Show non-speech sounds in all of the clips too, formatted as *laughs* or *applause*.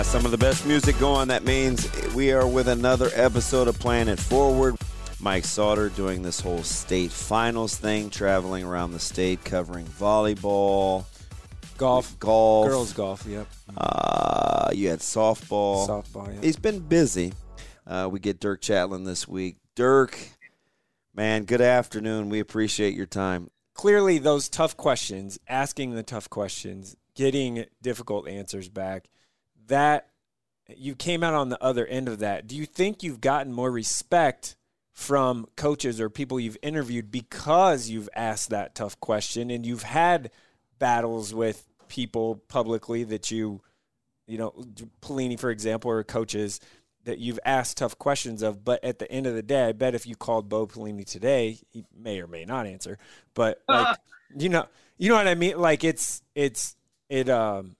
Uh, some of the best music going. That means we are with another episode of Planet Forward. Mike Sauter doing this whole state finals thing, traveling around the state, covering volleyball, golf, golf, girls golf. Yep. Uh, you had softball. Softball. Yeah. He's been busy. Uh, we get Dirk Chatelain this week. Dirk, man, good afternoon. We appreciate your time. Clearly, those tough questions, asking the tough questions, getting difficult answers back that you came out on the other end of that. Do you think you've gotten more respect from coaches or people you've interviewed because you've asked that tough question and you've had battles with people publicly that you, you know, Pelini, for example, or coaches that you've asked tough questions of. But at the end of the day, I bet if you called Bo Pelini today, he may or may not answer. But like, you know, you know what I mean? Like it's it's it. Um,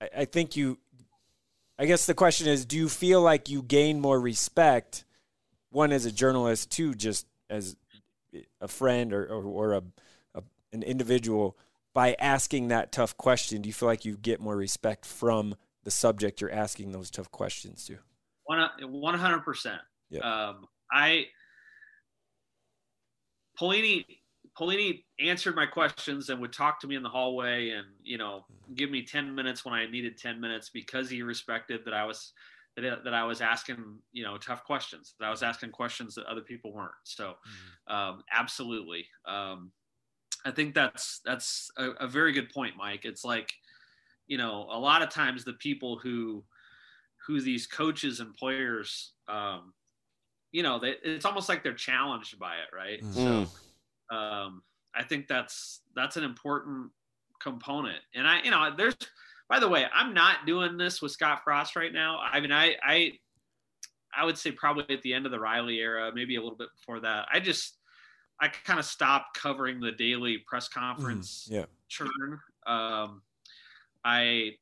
I, I think you I guess the question is do you feel like you gain more respect, one as a journalist, two just as a friend or, or, or a, a, an individual by asking that tough question? Do you feel like you get more respect from the subject you're asking those tough questions to? 100%. Yeah. Um, I, Pelini Pelini answered my questions and would talk to me in the hallway and you know give me 10 minutes when I needed 10 minutes because he respected that I was that, that I was asking you know tough questions that I was asking questions that other people weren't. So mm-hmm. um, absolutely. Um, I think that's that's a, a, very good point Mike. It's like you know a lot of times the people who who these coaches and players um, you know they, it's almost like they're challenged by it right? Mm-hmm. so um, I think that's that's an important component. And I, you know, there's by the way, I'm not doing this with Scott Frost right now. I mean, I I I would say probably at the end of the Riley era, maybe a little bit before that. I just I kind of stopped covering the daily press conference mm, yeah. churn. Um, I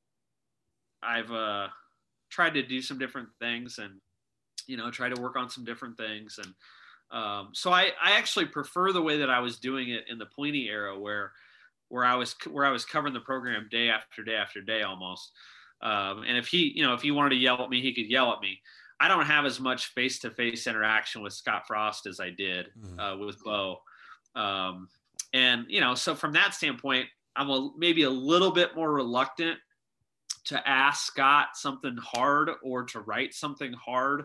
I've uh, tried to do some different things and you know try to work on some different things and um, so I, I actually prefer the way that I was doing it in the Pelini era, where where I was where I was covering the program day after day after day almost. Um, and if he, you know, if he wanted to yell at me, he could yell at me. I don't have as much face to face interaction with Scott Frost as I did mm-hmm. uh, with Bo. Um, and you know, so from that standpoint, I'm a, maybe a little bit more reluctant to ask Scott something hard or to write something hard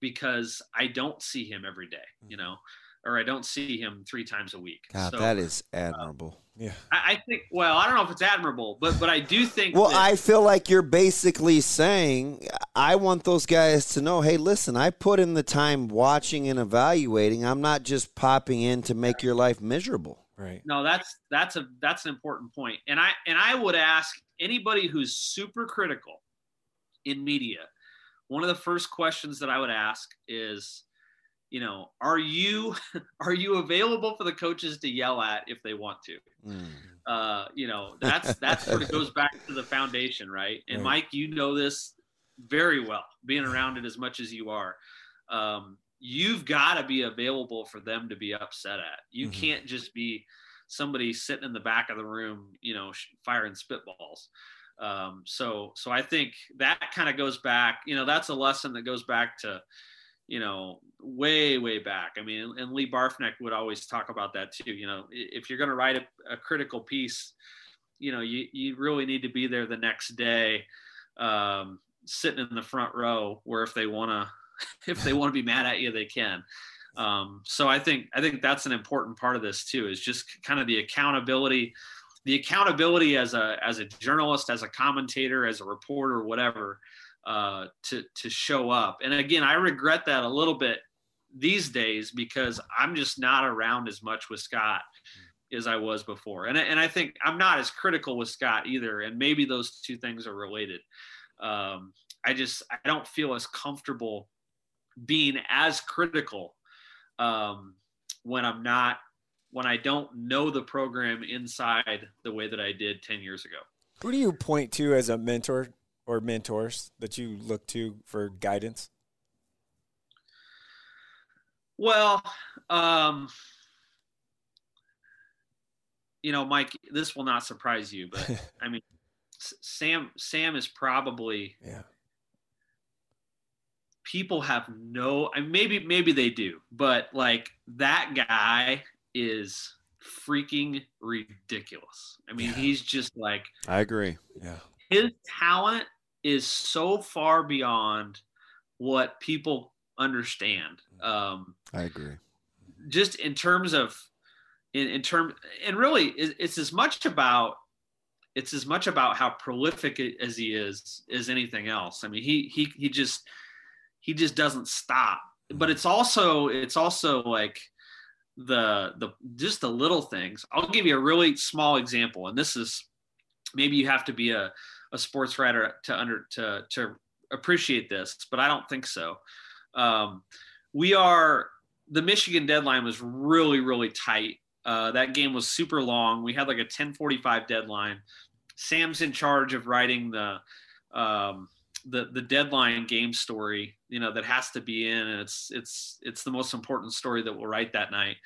because I don't see him every day, you mm-hmm. know, or I don't see him three times a week. God, so, that is admirable. Uh, yeah, I, I, think. Well, I don't know if it's admirable, but but I do think. well, that, I feel like you're basically saying I want those guys to know, hey, listen, I put in the time watching and evaluating. I'm not just popping in to make your life miserable. Right. No, that's that's a that's an important point, and I and I would ask anybody who's super critical in media one of the first questions that I would ask is, you know, are you *laughs* are you available for the coaches to yell at if they want to? Mm. Uh, you know, that's that sort of goes *laughs* back to the foundation, right? And. Mike, you know this very well, being around it as much as you are. Um, you've got to be available for them to be upset at. You mm-hmm. can't just be somebody sitting in the back of the room, you know, firing spitballs. Um, so, so I think that kind of goes back, you know, that's a lesson that goes back to, you know, way, way back. I mean, and Lee Barfknecht would always talk about that too. You know, if you're going to write a, a, critical piece, you know, you, you really need to be there the next day, um, sitting in the front row where if they want to, *laughs* if they want to be mad at you, they can. Um, so I think, I think that's an important part of this too, is just kind of the accountability, the accountability as a as a journalist, as a commentator, as a reporter, whatever, uh, to to show up. And again, I regret that a little bit these days because I'm just not around as much with Scott as I was before. And, and I think I'm not as critical with Scott either. And maybe those two things are related. Um, I just, I don't feel as comfortable being as critical um, when I'm not, when I don't know the program inside the way that I did 10 years ago. Who do you point to as a mentor or mentors that you look to for guidance? Well, um, you know, Mike, this will not surprise you, but *laughs* I mean, Sam, Sam is probably, yeah. People have no, I mean, maybe, maybe they do, but like that guy is freaking ridiculous. I mean, yeah. he's just like, I agree. Yeah. His talent is so far beyond what people understand. Um, I agree. Just in terms of, in, in term, and really, it's as much about it's as much about how prolific as he is as anything else. I mean, he he he just he just doesn't stop. But it's also it's also like the the just the little things. I'll give you a really small example, and this is maybe you have to be a, a sports writer to under to to appreciate this, but I don't think so. Um, we are the Michigan deadline was really really tight. Uh, that game was super long. We had like a 10:45 deadline. Sam's in charge of writing the um, the the deadline game story. You know that has to be in, and it's it's it's the most important story that we'll write that night.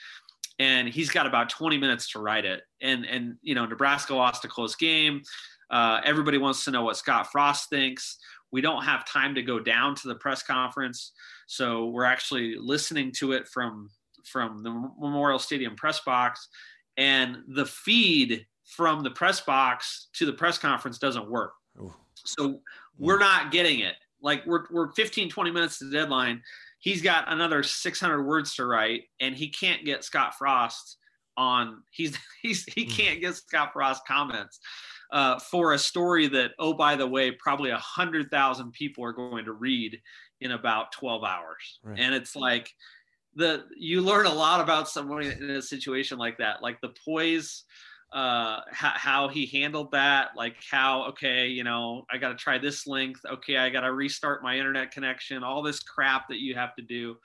And he's got about 20 minutes to write it. And and you know Nebraska lost a close game. Uh, everybody wants to know what Scott Frost thinks. We don't have time to go down to the press conference. So we're actually listening to it from from the Memorial Stadium press box, and the feed from the press box to the press conference doesn't work. Ooh. So we're not getting it. Like we're we're 15 20 minutes to the deadline. He's got another 600 words to write, and he can't get Scott Frost on. He's *laughs* he's he hmm. can't get Scott Frost comments. Uh, for a story that, oh, by the way, probably a hundred thousand people are going to read in about 12 hours. Right. And it's like the you learn a lot about someone in a situation like that, like the poise, uh, how, how he handled that, like how okay, you know, I got to try this length. Okay, I got to restart my internet connection. All this crap that you have to do.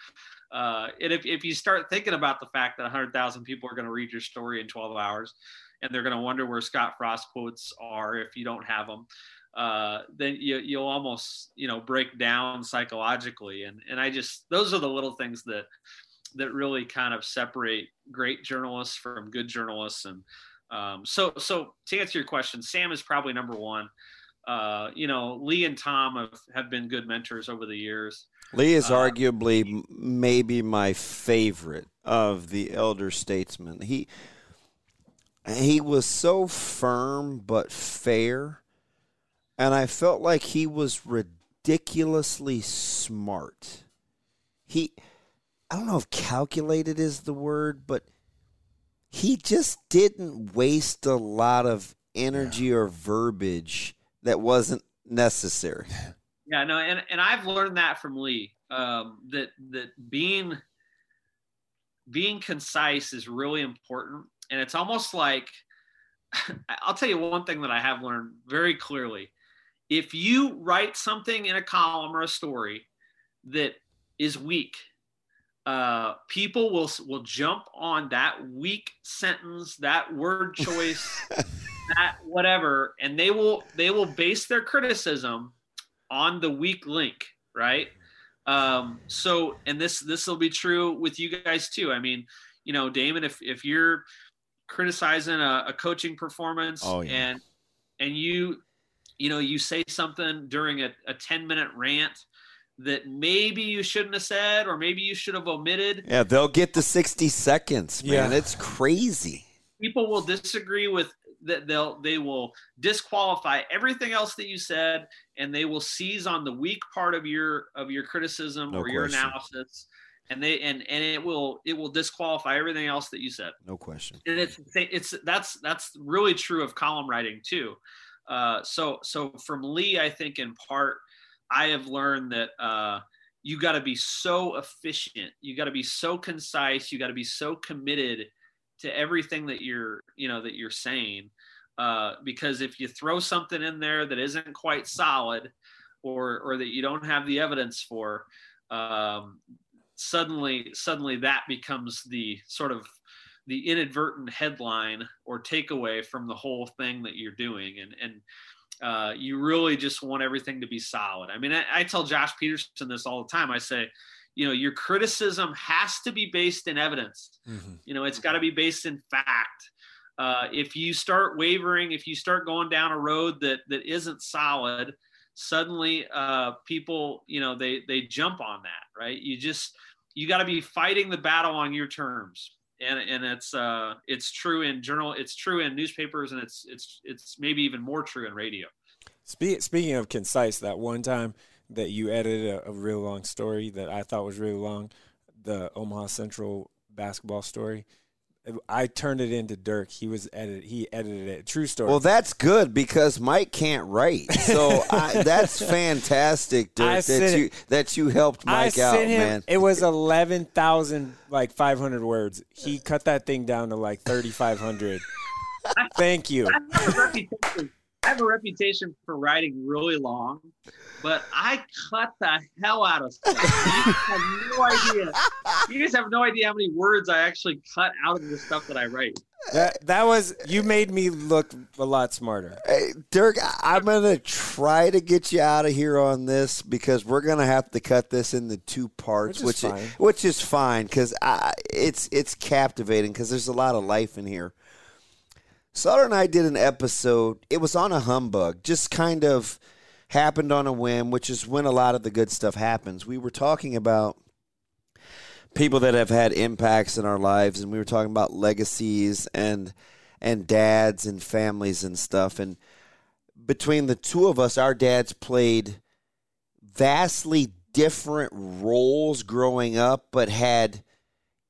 Uh, and if, if you start thinking about the fact that 100,000 people are going to read your story in 12 hours, and they're going to wonder where Scott Frost quotes are if you don't have them uh, then you, you'll almost you know break down psychologically and and i just those are the little things that that really kind of separate great journalists from good journalists and um, so so to answer your question sam is probably number one. Uh, you know lee and tom have, have been good mentors over the years. Lee is uh, arguably maybe my favorite of the elder statesmen. He he was so firm but fair and I felt like he was ridiculously smart. He, I don't know if calculated is the word, but he just didn't waste a lot of energy yeah. or verbiage that wasn't necessary. *laughs* Yeah, no, and, and I've learned that from Lee. Um, that that being being concise is really important, and it's almost like *laughs* I'll tell you one thing that I have learned very clearly if you write something in a column or a story that is weak, uh, people will will jump on that weak sentence, that word choice, *laughs* that whatever, and they will they will base their criticism on the weak link, right? Um, so, and this this will be true with you guys too. I mean, you know, Damon, if if you're criticizing a, a coaching performance oh, yeah. and and you you know, you say something during a, a 10 minute rant that maybe you shouldn't have said or maybe you should have omitted. Yeah, they'll get the 60 seconds, man. Yeah. It's crazy. People will disagree with that they'll they will disqualify everything else that you said and they will seize on the weak part of your of your criticism no or question. your analysis and they and and it will it will disqualify everything else that you said no question and it's it's that's that's really true of column writing too uh, so so from Lee, I think in part, I have learned that uh, you got to be so efficient you got to be so concise you got to be so committed to everything that you're you know that you're saying uh, because if you throw something in there that isn't quite solid or or that you don't have the evidence for um, suddenly suddenly that becomes the sort of the inadvertent headline or takeaway from the whole thing that you're doing. And and uh, you really just want everything to be solid. I mean, I, I, tell Josh Peterson this all the time. I say, you know, your criticism has to be based in evidence. Mm-hmm. You know, it's got to be based in fact. Uh, if you start wavering, if you start going down a road that that isn't solid, suddenly uh, people, you know, they they jump on that, right? You just you got to be fighting the battle on your terms and and it's uh it's true in journal it's true in newspapers and it's it's it's maybe even more true in radio. Spe- speaking of concise that one time that you edited a, a real long story that i thought was really long the omaha central basketball story I turned it into Dirk. He was edit. He edited it. True story. Well, that's good because Mike can't write. So *laughs* I, that's fantastic, Dirk. that you that you helped Mike I out, him, man. It was eleven thousand like five hundred words. He cut that thing down to like thirty five hundred. *laughs* Thank you. I have a reputation for writing really long, but I cut the hell out of stuff. You have no *laughs* idea. You guys have no idea how many words I actually cut out of the stuff that I write. That that was you made me look a lot smarter. Hey, Dirk, I'm gonna try to get you out of here on this because we're gonna have to cut this into two parts, which which is fine. which is fine because it's it's captivating because there's a lot of life in here. Sutter and I did an episode. It was on a humbug, just kind of happened on a whim, which is when a lot of the good stuff happens. We were talking about people that have had impacts in our lives, and we were talking about legacies and and dads and families and stuff. And between the two of us, our dads played vastly different roles growing up, but had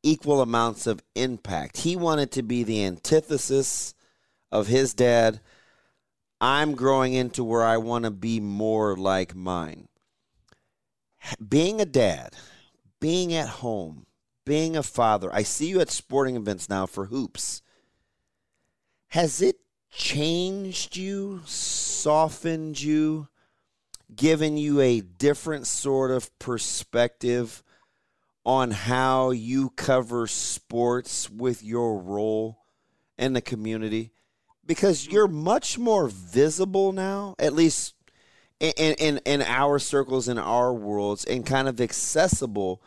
equal amounts of impact. He wanted to be the antithesis of his dad, I'm growing into where I want to be more like mine. Being a dad, being at home, being a father, I see you at sporting events now for hoops. Has it changed you, softened you, given you a different sort of perspective on how you cover sports with your role in the community? Because you're much more visible now, at least in, in, in our circles, in our worlds, and kind of accessible,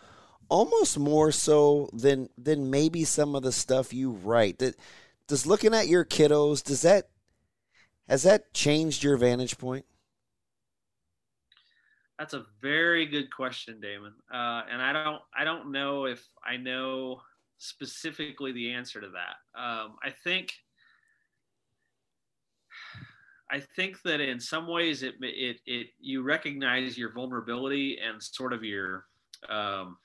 almost more so than than maybe some of the stuff you write. That does looking at your kiddos, does that has that changed your vantage point? That's a very good question, Damon. Uh, and I don't I don't know if I know specifically the answer to that. Um, I think I think that in some ways it it it you recognize your vulnerability and sort of your um,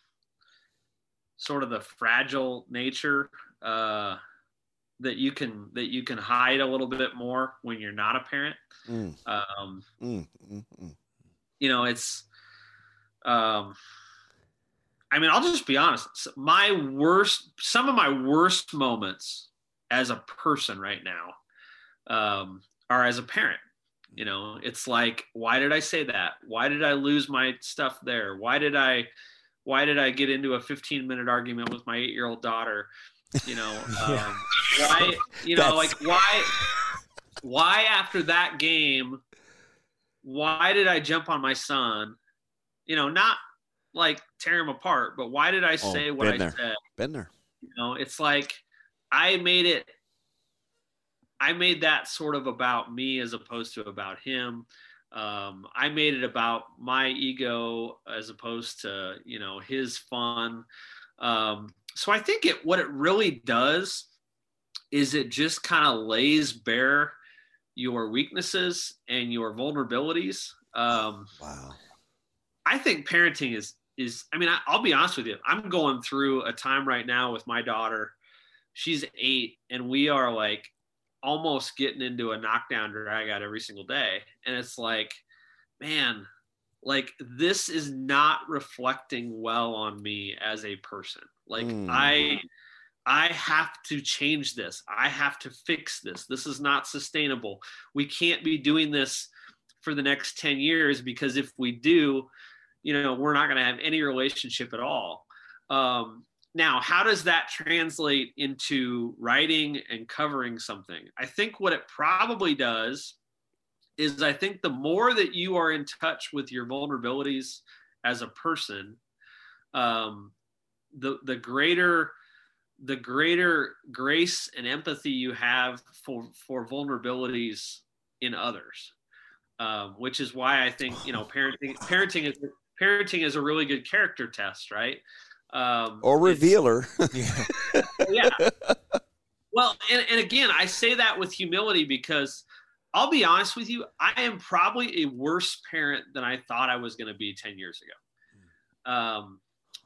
sort of the fragile nature uh, that you can that you can hide a little bit more when you're not a parent. Mm. Um, mm, mm, mm. you know, it's. Um, I mean, I'll just be honest. My worst, some of my worst moments as a person right now um, are as a parent. You know, it's like, why did I say that? Why did I lose my stuff there? Why did I, why did I get into a 15 minute argument with my eight year old daughter? You know, *laughs* um, why, you know, like why, why after that game, why did I jump on my son? You know, not like tear him apart, but why did I oh, say oh, what I there. said? Been there. You know, it's like I made it I made that sort of about me as opposed to about him. Um, I made it about my ego as opposed to you know his fun. Um, so I think it what it really does is it just kind of lays bare your weaknesses and your vulnerabilities. Um, wow. I think parenting is is I mean I, I'll be honest with you. I'm going through a time right now with my daughter. She's eight, and we are like almost getting into a knockdown drag out every single day. And it's like, man, like this is not reflecting well on me as a person. Like Mm. i i have to change this. I have to fix this. This is not sustainable. We can't be doing this for the next 10 years because if we do you know we're not going to have any relationship at all. Um, now how does that translate into writing and covering something i think what it probably does is I think the more that you are in touch with your vulnerabilities as a person, um, the the greater the greater grace and empathy you have for for vulnerabilities in others, um, which is why I think you know parenting parenting is parenting is a really good character test, right? Um, Or revealer. yeah. *laughs* Well, and, and again, I say that with humility because I'll be honest with you, I am probably a worse parent than I thought I was going to be 10 years ago. Um,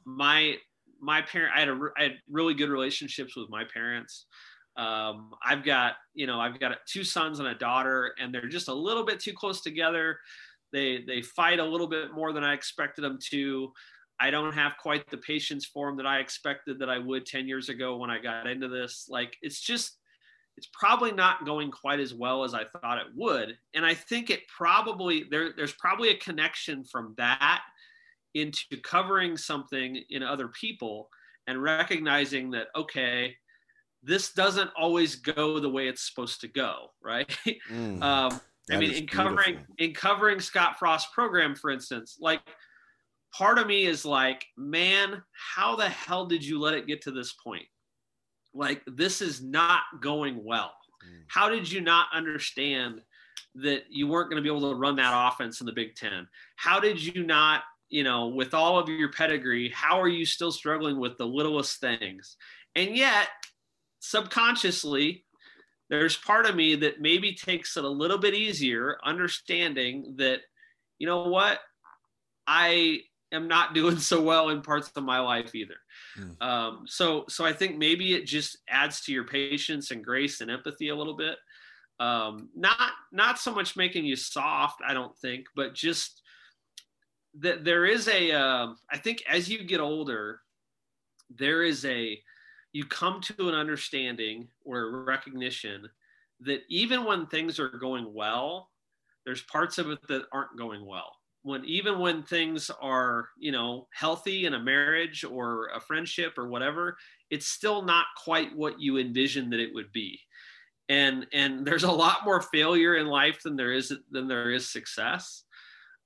my, my parent, I had, a, had really good relationships with my parents. Um, I've got, you know, I've got two sons and a daughter, and they're just a little bit too close together. They, they fight a little bit more than I expected them to. I don't have quite the patience for them that I expected that I would 10 years ago when I got into this. Like, it's just, it's probably not going quite as well as I thought it would. And I think it probably, there, there's probably a connection from that into covering something in other people and recognizing that, okay, this doesn't always go the way it's supposed to go, *laughs* right? Mm. Um, I mean, in covering beautiful. in covering Scott Frost's program, for instance, like part of me is like, man, how the hell did you let it get to this point? Like, this is not going well. Mm. How did you not understand that you weren't going to be able to run that offense in the Big Ten? How did you not, you know, with all of your pedigree, how are you still struggling with the littlest things? And yet, subconsciously, there's part of me that maybe takes it a little bit easier, understanding that, you know what, I am not doing so well in parts of my life either. Mm. Um, so, so I think maybe it just adds to your patience and grace and empathy a little bit. Um, not, not so much making you soft, I don't think, but just that there is a. Um, I think as you get older, there is a, you come to an understanding or a recognition that even when things are going well, there's parts of it that aren't going well. When even when things are, you know, healthy in a marriage or a friendship or whatever, it's still not quite what you envision that it would be. And and there's a lot more failure in life than there is than there is success.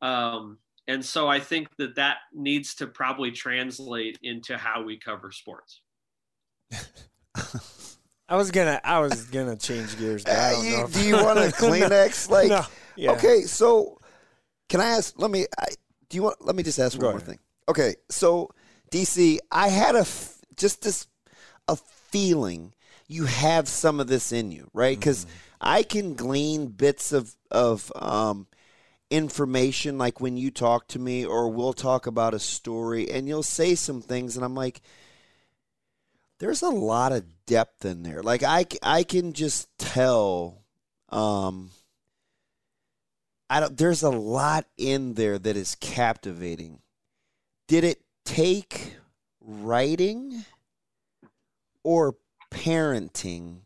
Um, and so I think that that needs to probably translate into how we cover sports. *laughs* I was gonna I was gonna change gears, but I Uh, don't you- know. if- do you want a *laughs* Kleenex? Like, no. Yeah. okay, so can I ask? Let me. I, do you want? Let me just ask Go one more thing. Okay, so DC, I had a f- just this a feeling you have some of this in you, right? Because Mm-hmm. I can glean bits of of um, information, like when you talk to me, or we'll talk about a story, and you'll say some things, and I'm like. There's a lot of depth in there. Like I I can just tell um I don't there's a lot in there that is captivating. Did it take writing or parenting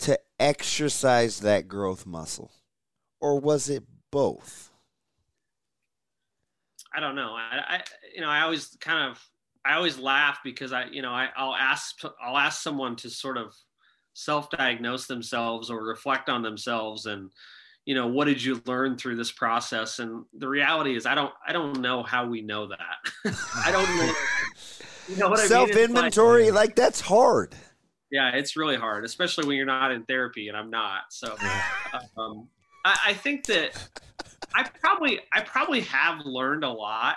to exercise that growth muscle? Or was it both? I don't know. I, I you know, I always kind of, I always laugh because I, you know, I, I'll ask, I'll ask someone to sort of self-diagnose themselves or reflect on themselves, and you know, what did you learn through this process? And the reality is, I don't, I don't know how we know that. *laughs* I don't know. You know what I mean? Self It's like- inventory, like that's hard. yeah, it's really hard, especially when you're not in therapy, and I'm not. So, *laughs* um, I, I think that I probably I probably have learned a lot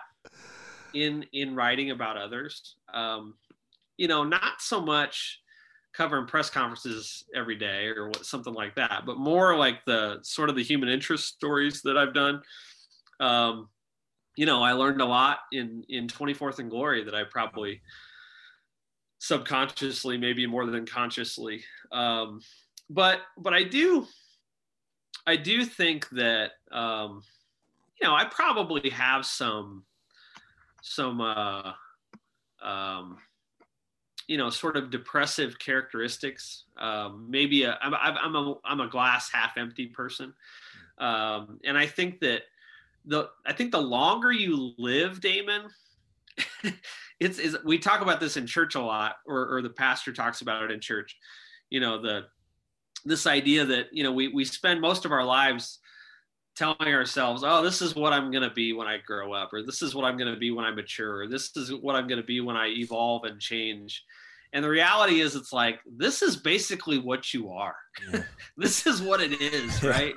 in in writing about others. Um, you know, not so much covering press conferences every day or what, something like that, but more like the sort of the human interest stories that I've done. Um, you know, I learned a lot in in 24th and Glory that I probably subconsciously, maybe more than consciously. Um, but but I do I do think that um, you know, I probably have some, some, uh, um, you know, sort of depressive characteristics. Um, maybe a, I'm, I'm a, I'm a glass half empty person. Um, and I think that the, I think the longer you live, Damon, *laughs* it's, is we talk about this in church a lot, or, or the pastor talks about it in church. You know, the, this idea that, you know, we, we spend most of our lives telling ourselves, oh, this is what I'm going to be when I grow up, or this is what I'm going to be when I mature, or this is what I'm going to be when I evolve and change. And the reality is, it's like, this is basically what you are. Yeah. *laughs* this is what it is, right?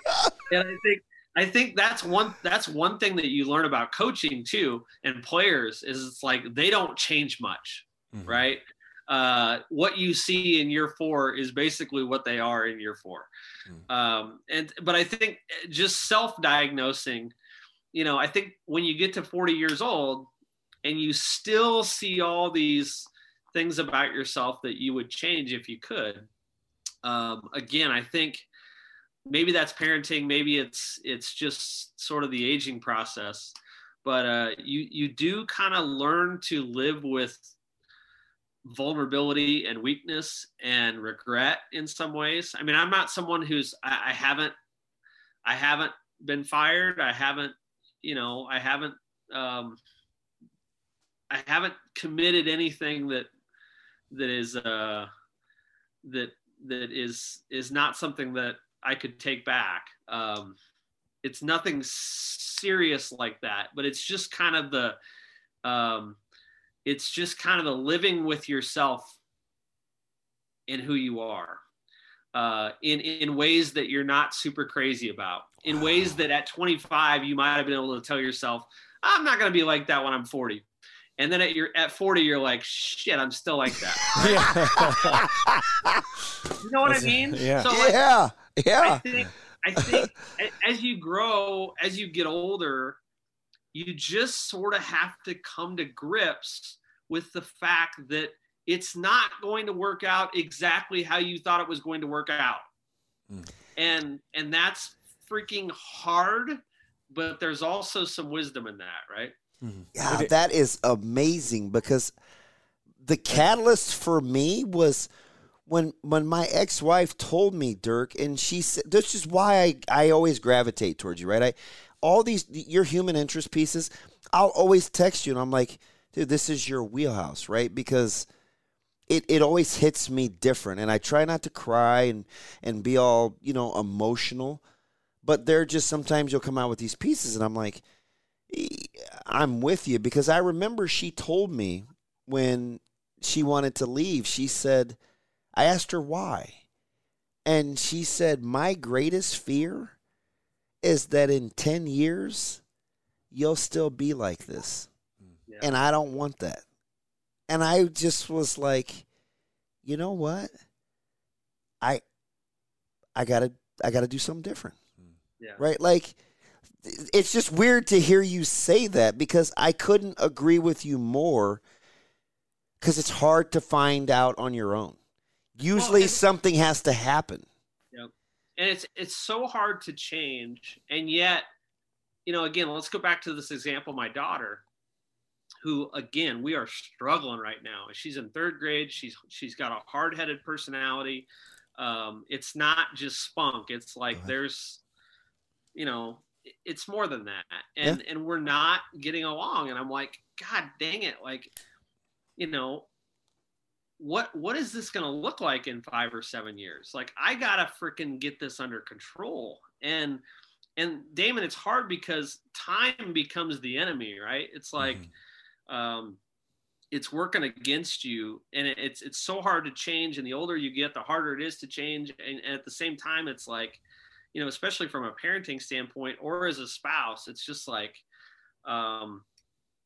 and I think, I think that's one that's one thing that you learn about coaching too and players is it's like they don't change much, mm-hmm. right? Uh, what you see in year four is basically what they are in year 4 mm. um, and but I think just self-diagnosing, you know, I think when you get to 40 years old and you still see all these things about yourself that you would change if you could. Um, again, I think maybe that's parenting, maybe it's it's just sort of the aging process, but uh, you you do kind of learn to live with vulnerability and weakness and regret in some ways. I mean, I'm not someone who's I, I haven't I haven't been fired. I haven't, you know, I haven't um, I haven't committed anything that that is uh that that is is not something that I could take back. Um, it's nothing serious like that, but it's just kind of the um, it's just kind of the living with yourself in who you are uh, in in ways that you're not super crazy about. In ways that at 25 you might have been able to tell yourself i'm not going to be like that when i'm 40 and then at your at 40 you're like shit i'm still like that. *laughs* You know what i mean? yeah. So like, yeah yeah. I think i think as you grow as you get older you just sort of have to come to grips with the fact that it's not going to work out exactly how you thought it was going to work out. Mm. And and that's freaking hard, but there's also some wisdom in that, right? Mm. Yeah, that is amazing because the catalyst for me was when when my ex-wife told me Dirk and she said this is why I, I always gravitate towards you right I all these your human interest pieces, I'll always text you and I'm like, dude, this is your wheelhouse, right? Because it, it always hits me different and I try not to cry and, and be all, you know, emotional. But there just sometimes you'll come out with these pieces and I'm like, I'm with you because I remember she told me when she wanted to leave, she said, I asked her why. And she said, My greatest fear is that in 10 years, you'll still be like this. Yeah. And I don't want that. And I just was like, you know what? I I got to I got to do something different. Hmm. Yeah. Right? Like it's just weird to hear you say that because I couldn't agree with you more cuz it's hard to find out on your own. Usually well, something has to happen and it's it's so hard to change. And yet you know again let's go back to this example my daughter who again we are struggling right now. She's in third grade. She's she's got a hard-headed personality. Um, it's not just spunk. It's like there's you know it's more than that. And yeah. and we're not getting along. And i'm like god dang it. Like you know what what is this going to look like in five or seven years? Like i gotta freaking get this under control. And and damon it's hard because time becomes the enemy right? It's like mm-hmm. um it's working against you and it, it's it's so hard to change and the older you get the harder it is to change. And, and at the same time it's like you know especially from a parenting standpoint or as a spouse it's just like um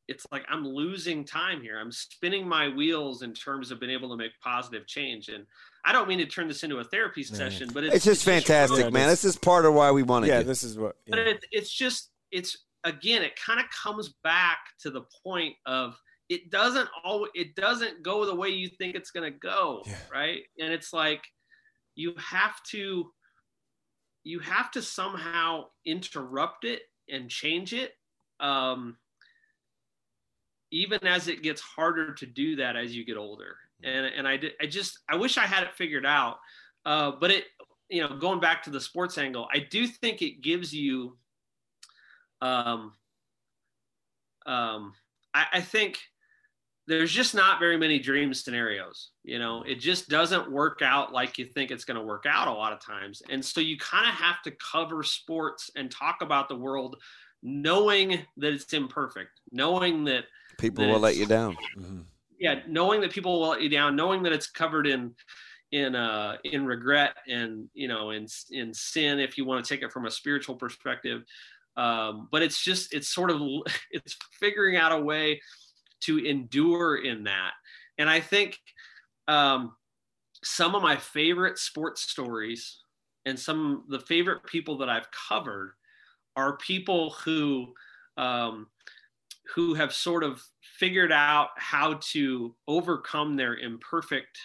it's like I'm losing time here. I'm spinning my wheels in terms of being able to make positive change. And I don't mean to turn this into a therapy session, but it's, it's just it's fantastic, just man. This is part of why we want to. Yeah, this is what. Yeah. But it, it's just it's again, it kind of comes back to the point of it doesn't always it doesn't go the way you think it's going to go, yeah. right? And it's like you have to you have to somehow interrupt it and change it. Um, even as it gets harder to do that as you get older. And and I did, I just I wish I had it figured out. Uh, but it you know going back to the sports angle, I do think it gives you. Um, um, I, I think there's just not very many dream scenarios. You know, it just doesn't work out like you think it's going to work out a lot of times. And so you kind of have to cover sports and talk about the world knowing that it's imperfect, knowing that people will let you down. yeah, knowing that people will let you down, knowing that it's covered in in uh in regret and you know in in sin if you want to take it from a spiritual perspective. Um but it's just it's sort of *laughs* it's figuring out a way to endure in that. And i think um some of my favorite sports stories and some of the favorite people that i've covered are people who um who have sort of figured out how to overcome their imperfect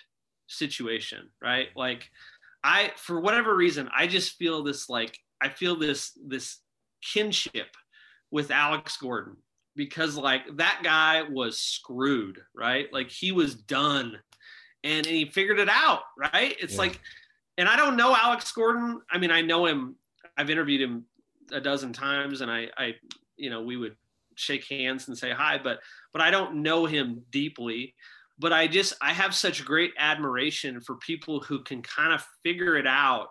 situation, right? Like I for whatever reason, I just feel this like I feel this this kinship with Alex Gordon because like that guy was screwed, right? Like he was done and, and he figured it out, right? It's Yeah. like and I don't know Alex Gordon. I mean, I know him. I've interviewed him a dozen times and I I you know, we would shake hands and say hi, but but I don't know him deeply. But I just I have such great admiration for people who can kind of figure it out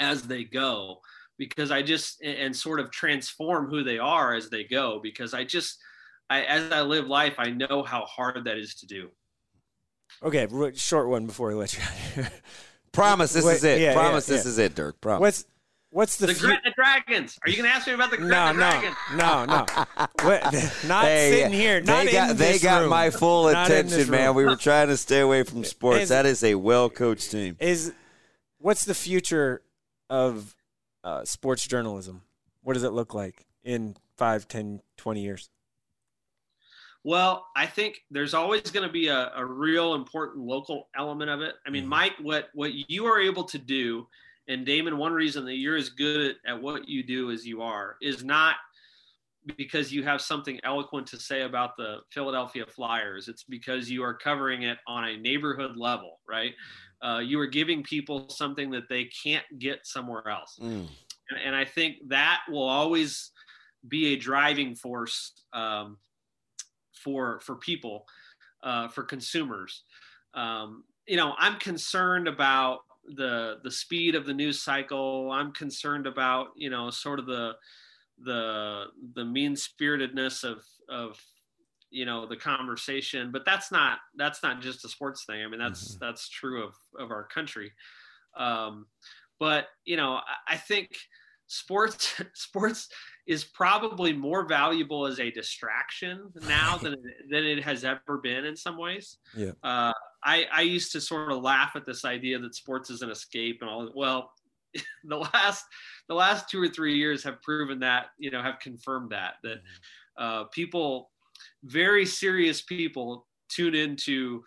as they go because I just and- and sort of transform who they are as they go because I just I as I live life I know how hard that is to do. Okay, short one before we let you out *laughs* here. Promise this Wait, is it. yeah, Promise yeah, this yeah. is it, Dirk. Promise. What's what's the, The fu- Gretna Dragons. Are you going to ask me about the No, Gretna no, Dragons? no, no. What, *laughs* not Hey, sitting here. Not they got in they this got room. my full Not in this attention, man. We were trying to stay away from *laughs* sports. Is- that is a well coached team. is what's the future of uh, sports journalism? What does it look like in five, ten, twenty years? Well, I think there's always going to be a, a real important local element of it. I mean, Mhm. Mike, what what you are able to do, and Damon, one reason that you're as good at, at what you do as you are is not because you have something eloquent to say about the Philadelphia Flyers. It's because you are covering it on a neighborhood level, right? Uh, you are giving people something that they can't get somewhere else Mm. and, and I think that will always be a driving force um, for for people, uh, for consumers. Um, you know, I'm concerned about the the speed of the news cycle. I'm concerned about you know sort of the the the mean spiritedness of of you know the conversation. But that's not that's not just a sports thing. I mean that's that's true of of our country. Um but you know I, I think sports *laughs* sports is probably more valuable as a distraction now than it, than it has ever been in some ways. Yeah. Uh, I I used to sort of laugh at this idea that sports is an escape and all. Well, *laughs* the last the last two or three years have proven that you know have confirmed that that uh, people very serious people tune into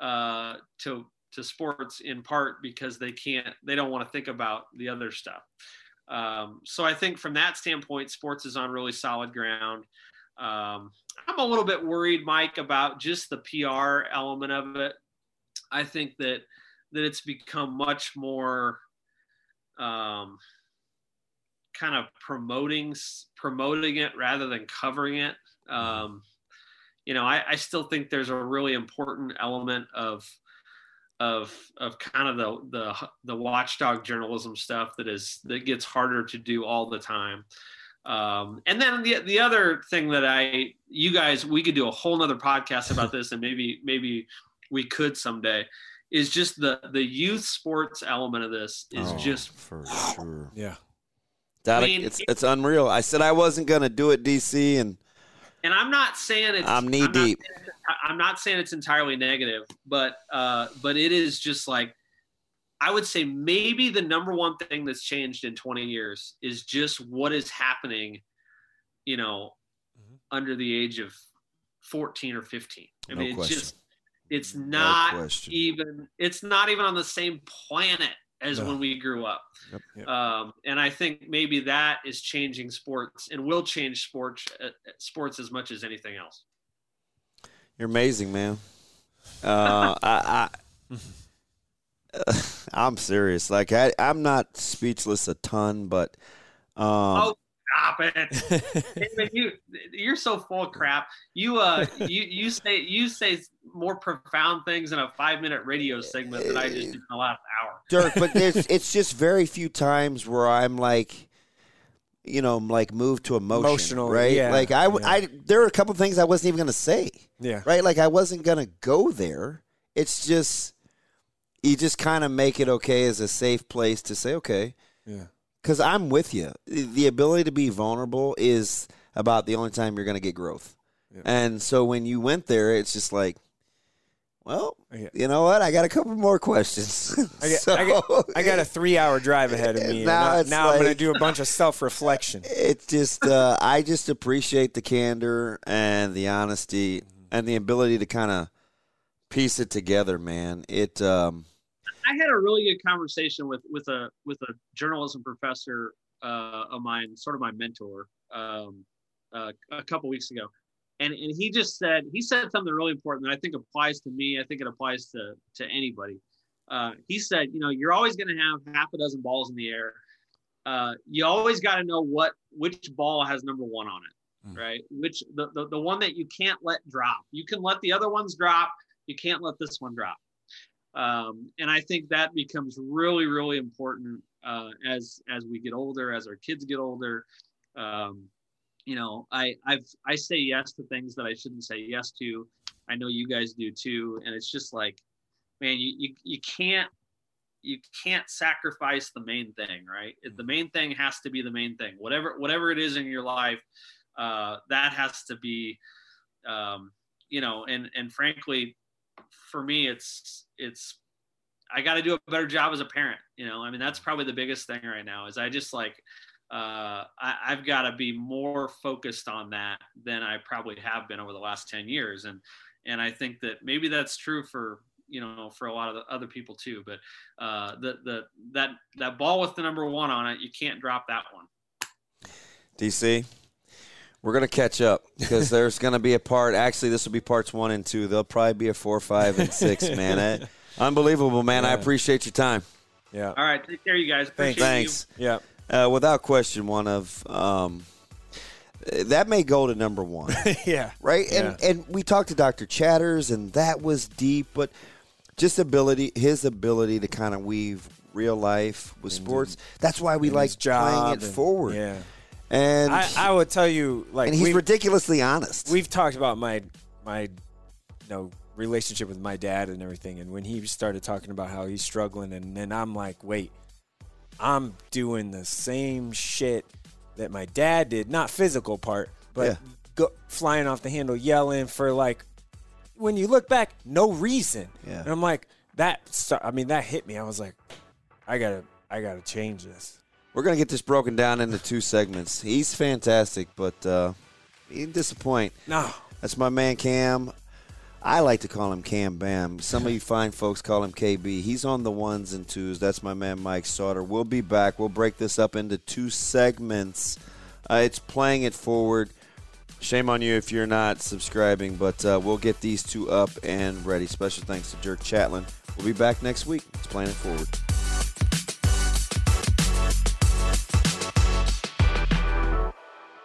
uh, to to sports in part because they can't they don't want to think about the other stuff um, so i think from that standpoint sports is on really solid ground. Um, i'm a little bit worried mike about just the pr element of it. I think that that it's become much more um, kind of promoting promoting it rather than covering it. Um, you know I, I still think there's a really important element of of of kind of the the the watchdog journalism stuff that is that gets harder to do all the time um, and then the the other thing that i you guys we could do a whole nother podcast about *laughs* this and maybe maybe we could someday is just the the youth sports element of this is Oh, just for sure. Yeah. That, I mean, it's it's unreal. I said I wasn't gonna do it, DC, and and I'm not saying it's I'm knee not deep. saying it's- I'm not saying it's entirely negative, but uh, but it is just like I would say maybe the number one thing that's changed in 20 years is just what is happening, you know, Mhm. under the age of 14 or 15. I No mean, it's just it's not question. even it's not even on the same planet as No. when we grew up. Yep. Yep. Um, and I think maybe that is changing sports and will change sports uh, sports as much as anything else. You're amazing, man. Uh, *laughs* I, I, *laughs* I'm serious. Like I, I'm not speechless a ton, but um, Oh, Stop it. *laughs* David, you you're so full of crap. You uh you you say you say more profound things in a five minute radio segment than I just did in the last hour. Dirk, but there's, *laughs* it's just very few times where I'm like, you know, like moved to emotion, Emotional, right? yeah, like I, w- yeah. I, there are a couple things I wasn't even gonna say, yeah. right? Like I wasn't gonna go there. It's just you just kind of make it okay as a safe place to say okay, Yeah. Because I'm with you. The ability to be vulnerable is about the only time you're gonna get growth, Yeah. and so when you went there, it's just like. Well, Yeah. you know what? I got a couple more questions. *laughs* I *laughs* got, So- I, got, I got a three hour drive ahead of me. and Now now it's now I'm going to do a bunch of self reflection. *laughs* It's just uh, I just appreciate the candor and the honesty and the ability to kind of piece it together, man. It um, I had a really good conversation with with a with a journalism professor uh, of mine, sort of my mentor, um, uh, a couple weeks ago, and and he just said he said something really important that I think applies to me. I think it applies to to anybody. Uh, he said, you know, you're always going to have half a dozen balls in the air. Uh, you always got to know what which ball has number one on it, Mm. right? Which the, the the one that you can't let drop. You can let the other ones drop. You can't let this one drop um, and I think that becomes really, really important uh, as as we get older, as our kids get older. Um, you know, I I've I say yes to things that I shouldn't say yes to. I know you guys do too, and it's just like, man, you you, you can't you can't sacrifice the main thing, right? The main thing has to be the main thing. Whatever whatever it is in your life, uh, that has to be, um, you know, and and frankly, for me, it's it's I got to do a better job as a parent. You know, I mean, that's probably the biggest thing right now. Is I just like uh, I, I've got to be more focused on that than I probably have been over the last ten years, and and I think that maybe that's true for you know for a lot of the other people too. But uh, the the that that ball with the number one on it, you can't drop that one. DC, we're gonna catch up because *laughs* there's gonna be a part. Actually, this will be parts one and two. There'll probably be a four, five, and six. man, Eh, *laughs* unbelievable, man. I appreciate your time. Yeah. All right, take care, you guys. Thanks. Appreciate Thanks. Yeah. Uh, without question, one of um, that may go to number one. *laughs* yeah. right? And Yeah. and we talked to Dr. Chatters, and that was deep, but just ability, his ability to kind of weave real life with sports. That's why we like job playing it and- forward. Yeah. And I, I would tell you, like, and he's ridiculously honest. we've talked about my my you know relationship with my dad and everything and when he started talking about how he's struggling and then I'm like wait I'm doing the same shit that my dad did not physical part but Yeah. go, flying off the handle yelling for like when you look back no reason Yeah. and I'm like that sta- I mean that hit me I was like I gotta I gotta change this We're gonna get this broken down into two segments. He's fantastic, but uh, he didn't disappoint. no That's my man Cam. I like to call him Cam Bam. Some of you fine folks call him KB. He's on the ones and twos. That's my man Mike Sauter. We'll be back. We'll break this up into two segments. Uh, it's playing it forward. Shame on you if you're not subscribing, but uh, we'll get these two up and ready. Special thanks to Dirk Chatelain. We'll be back next week. It's playing it forward.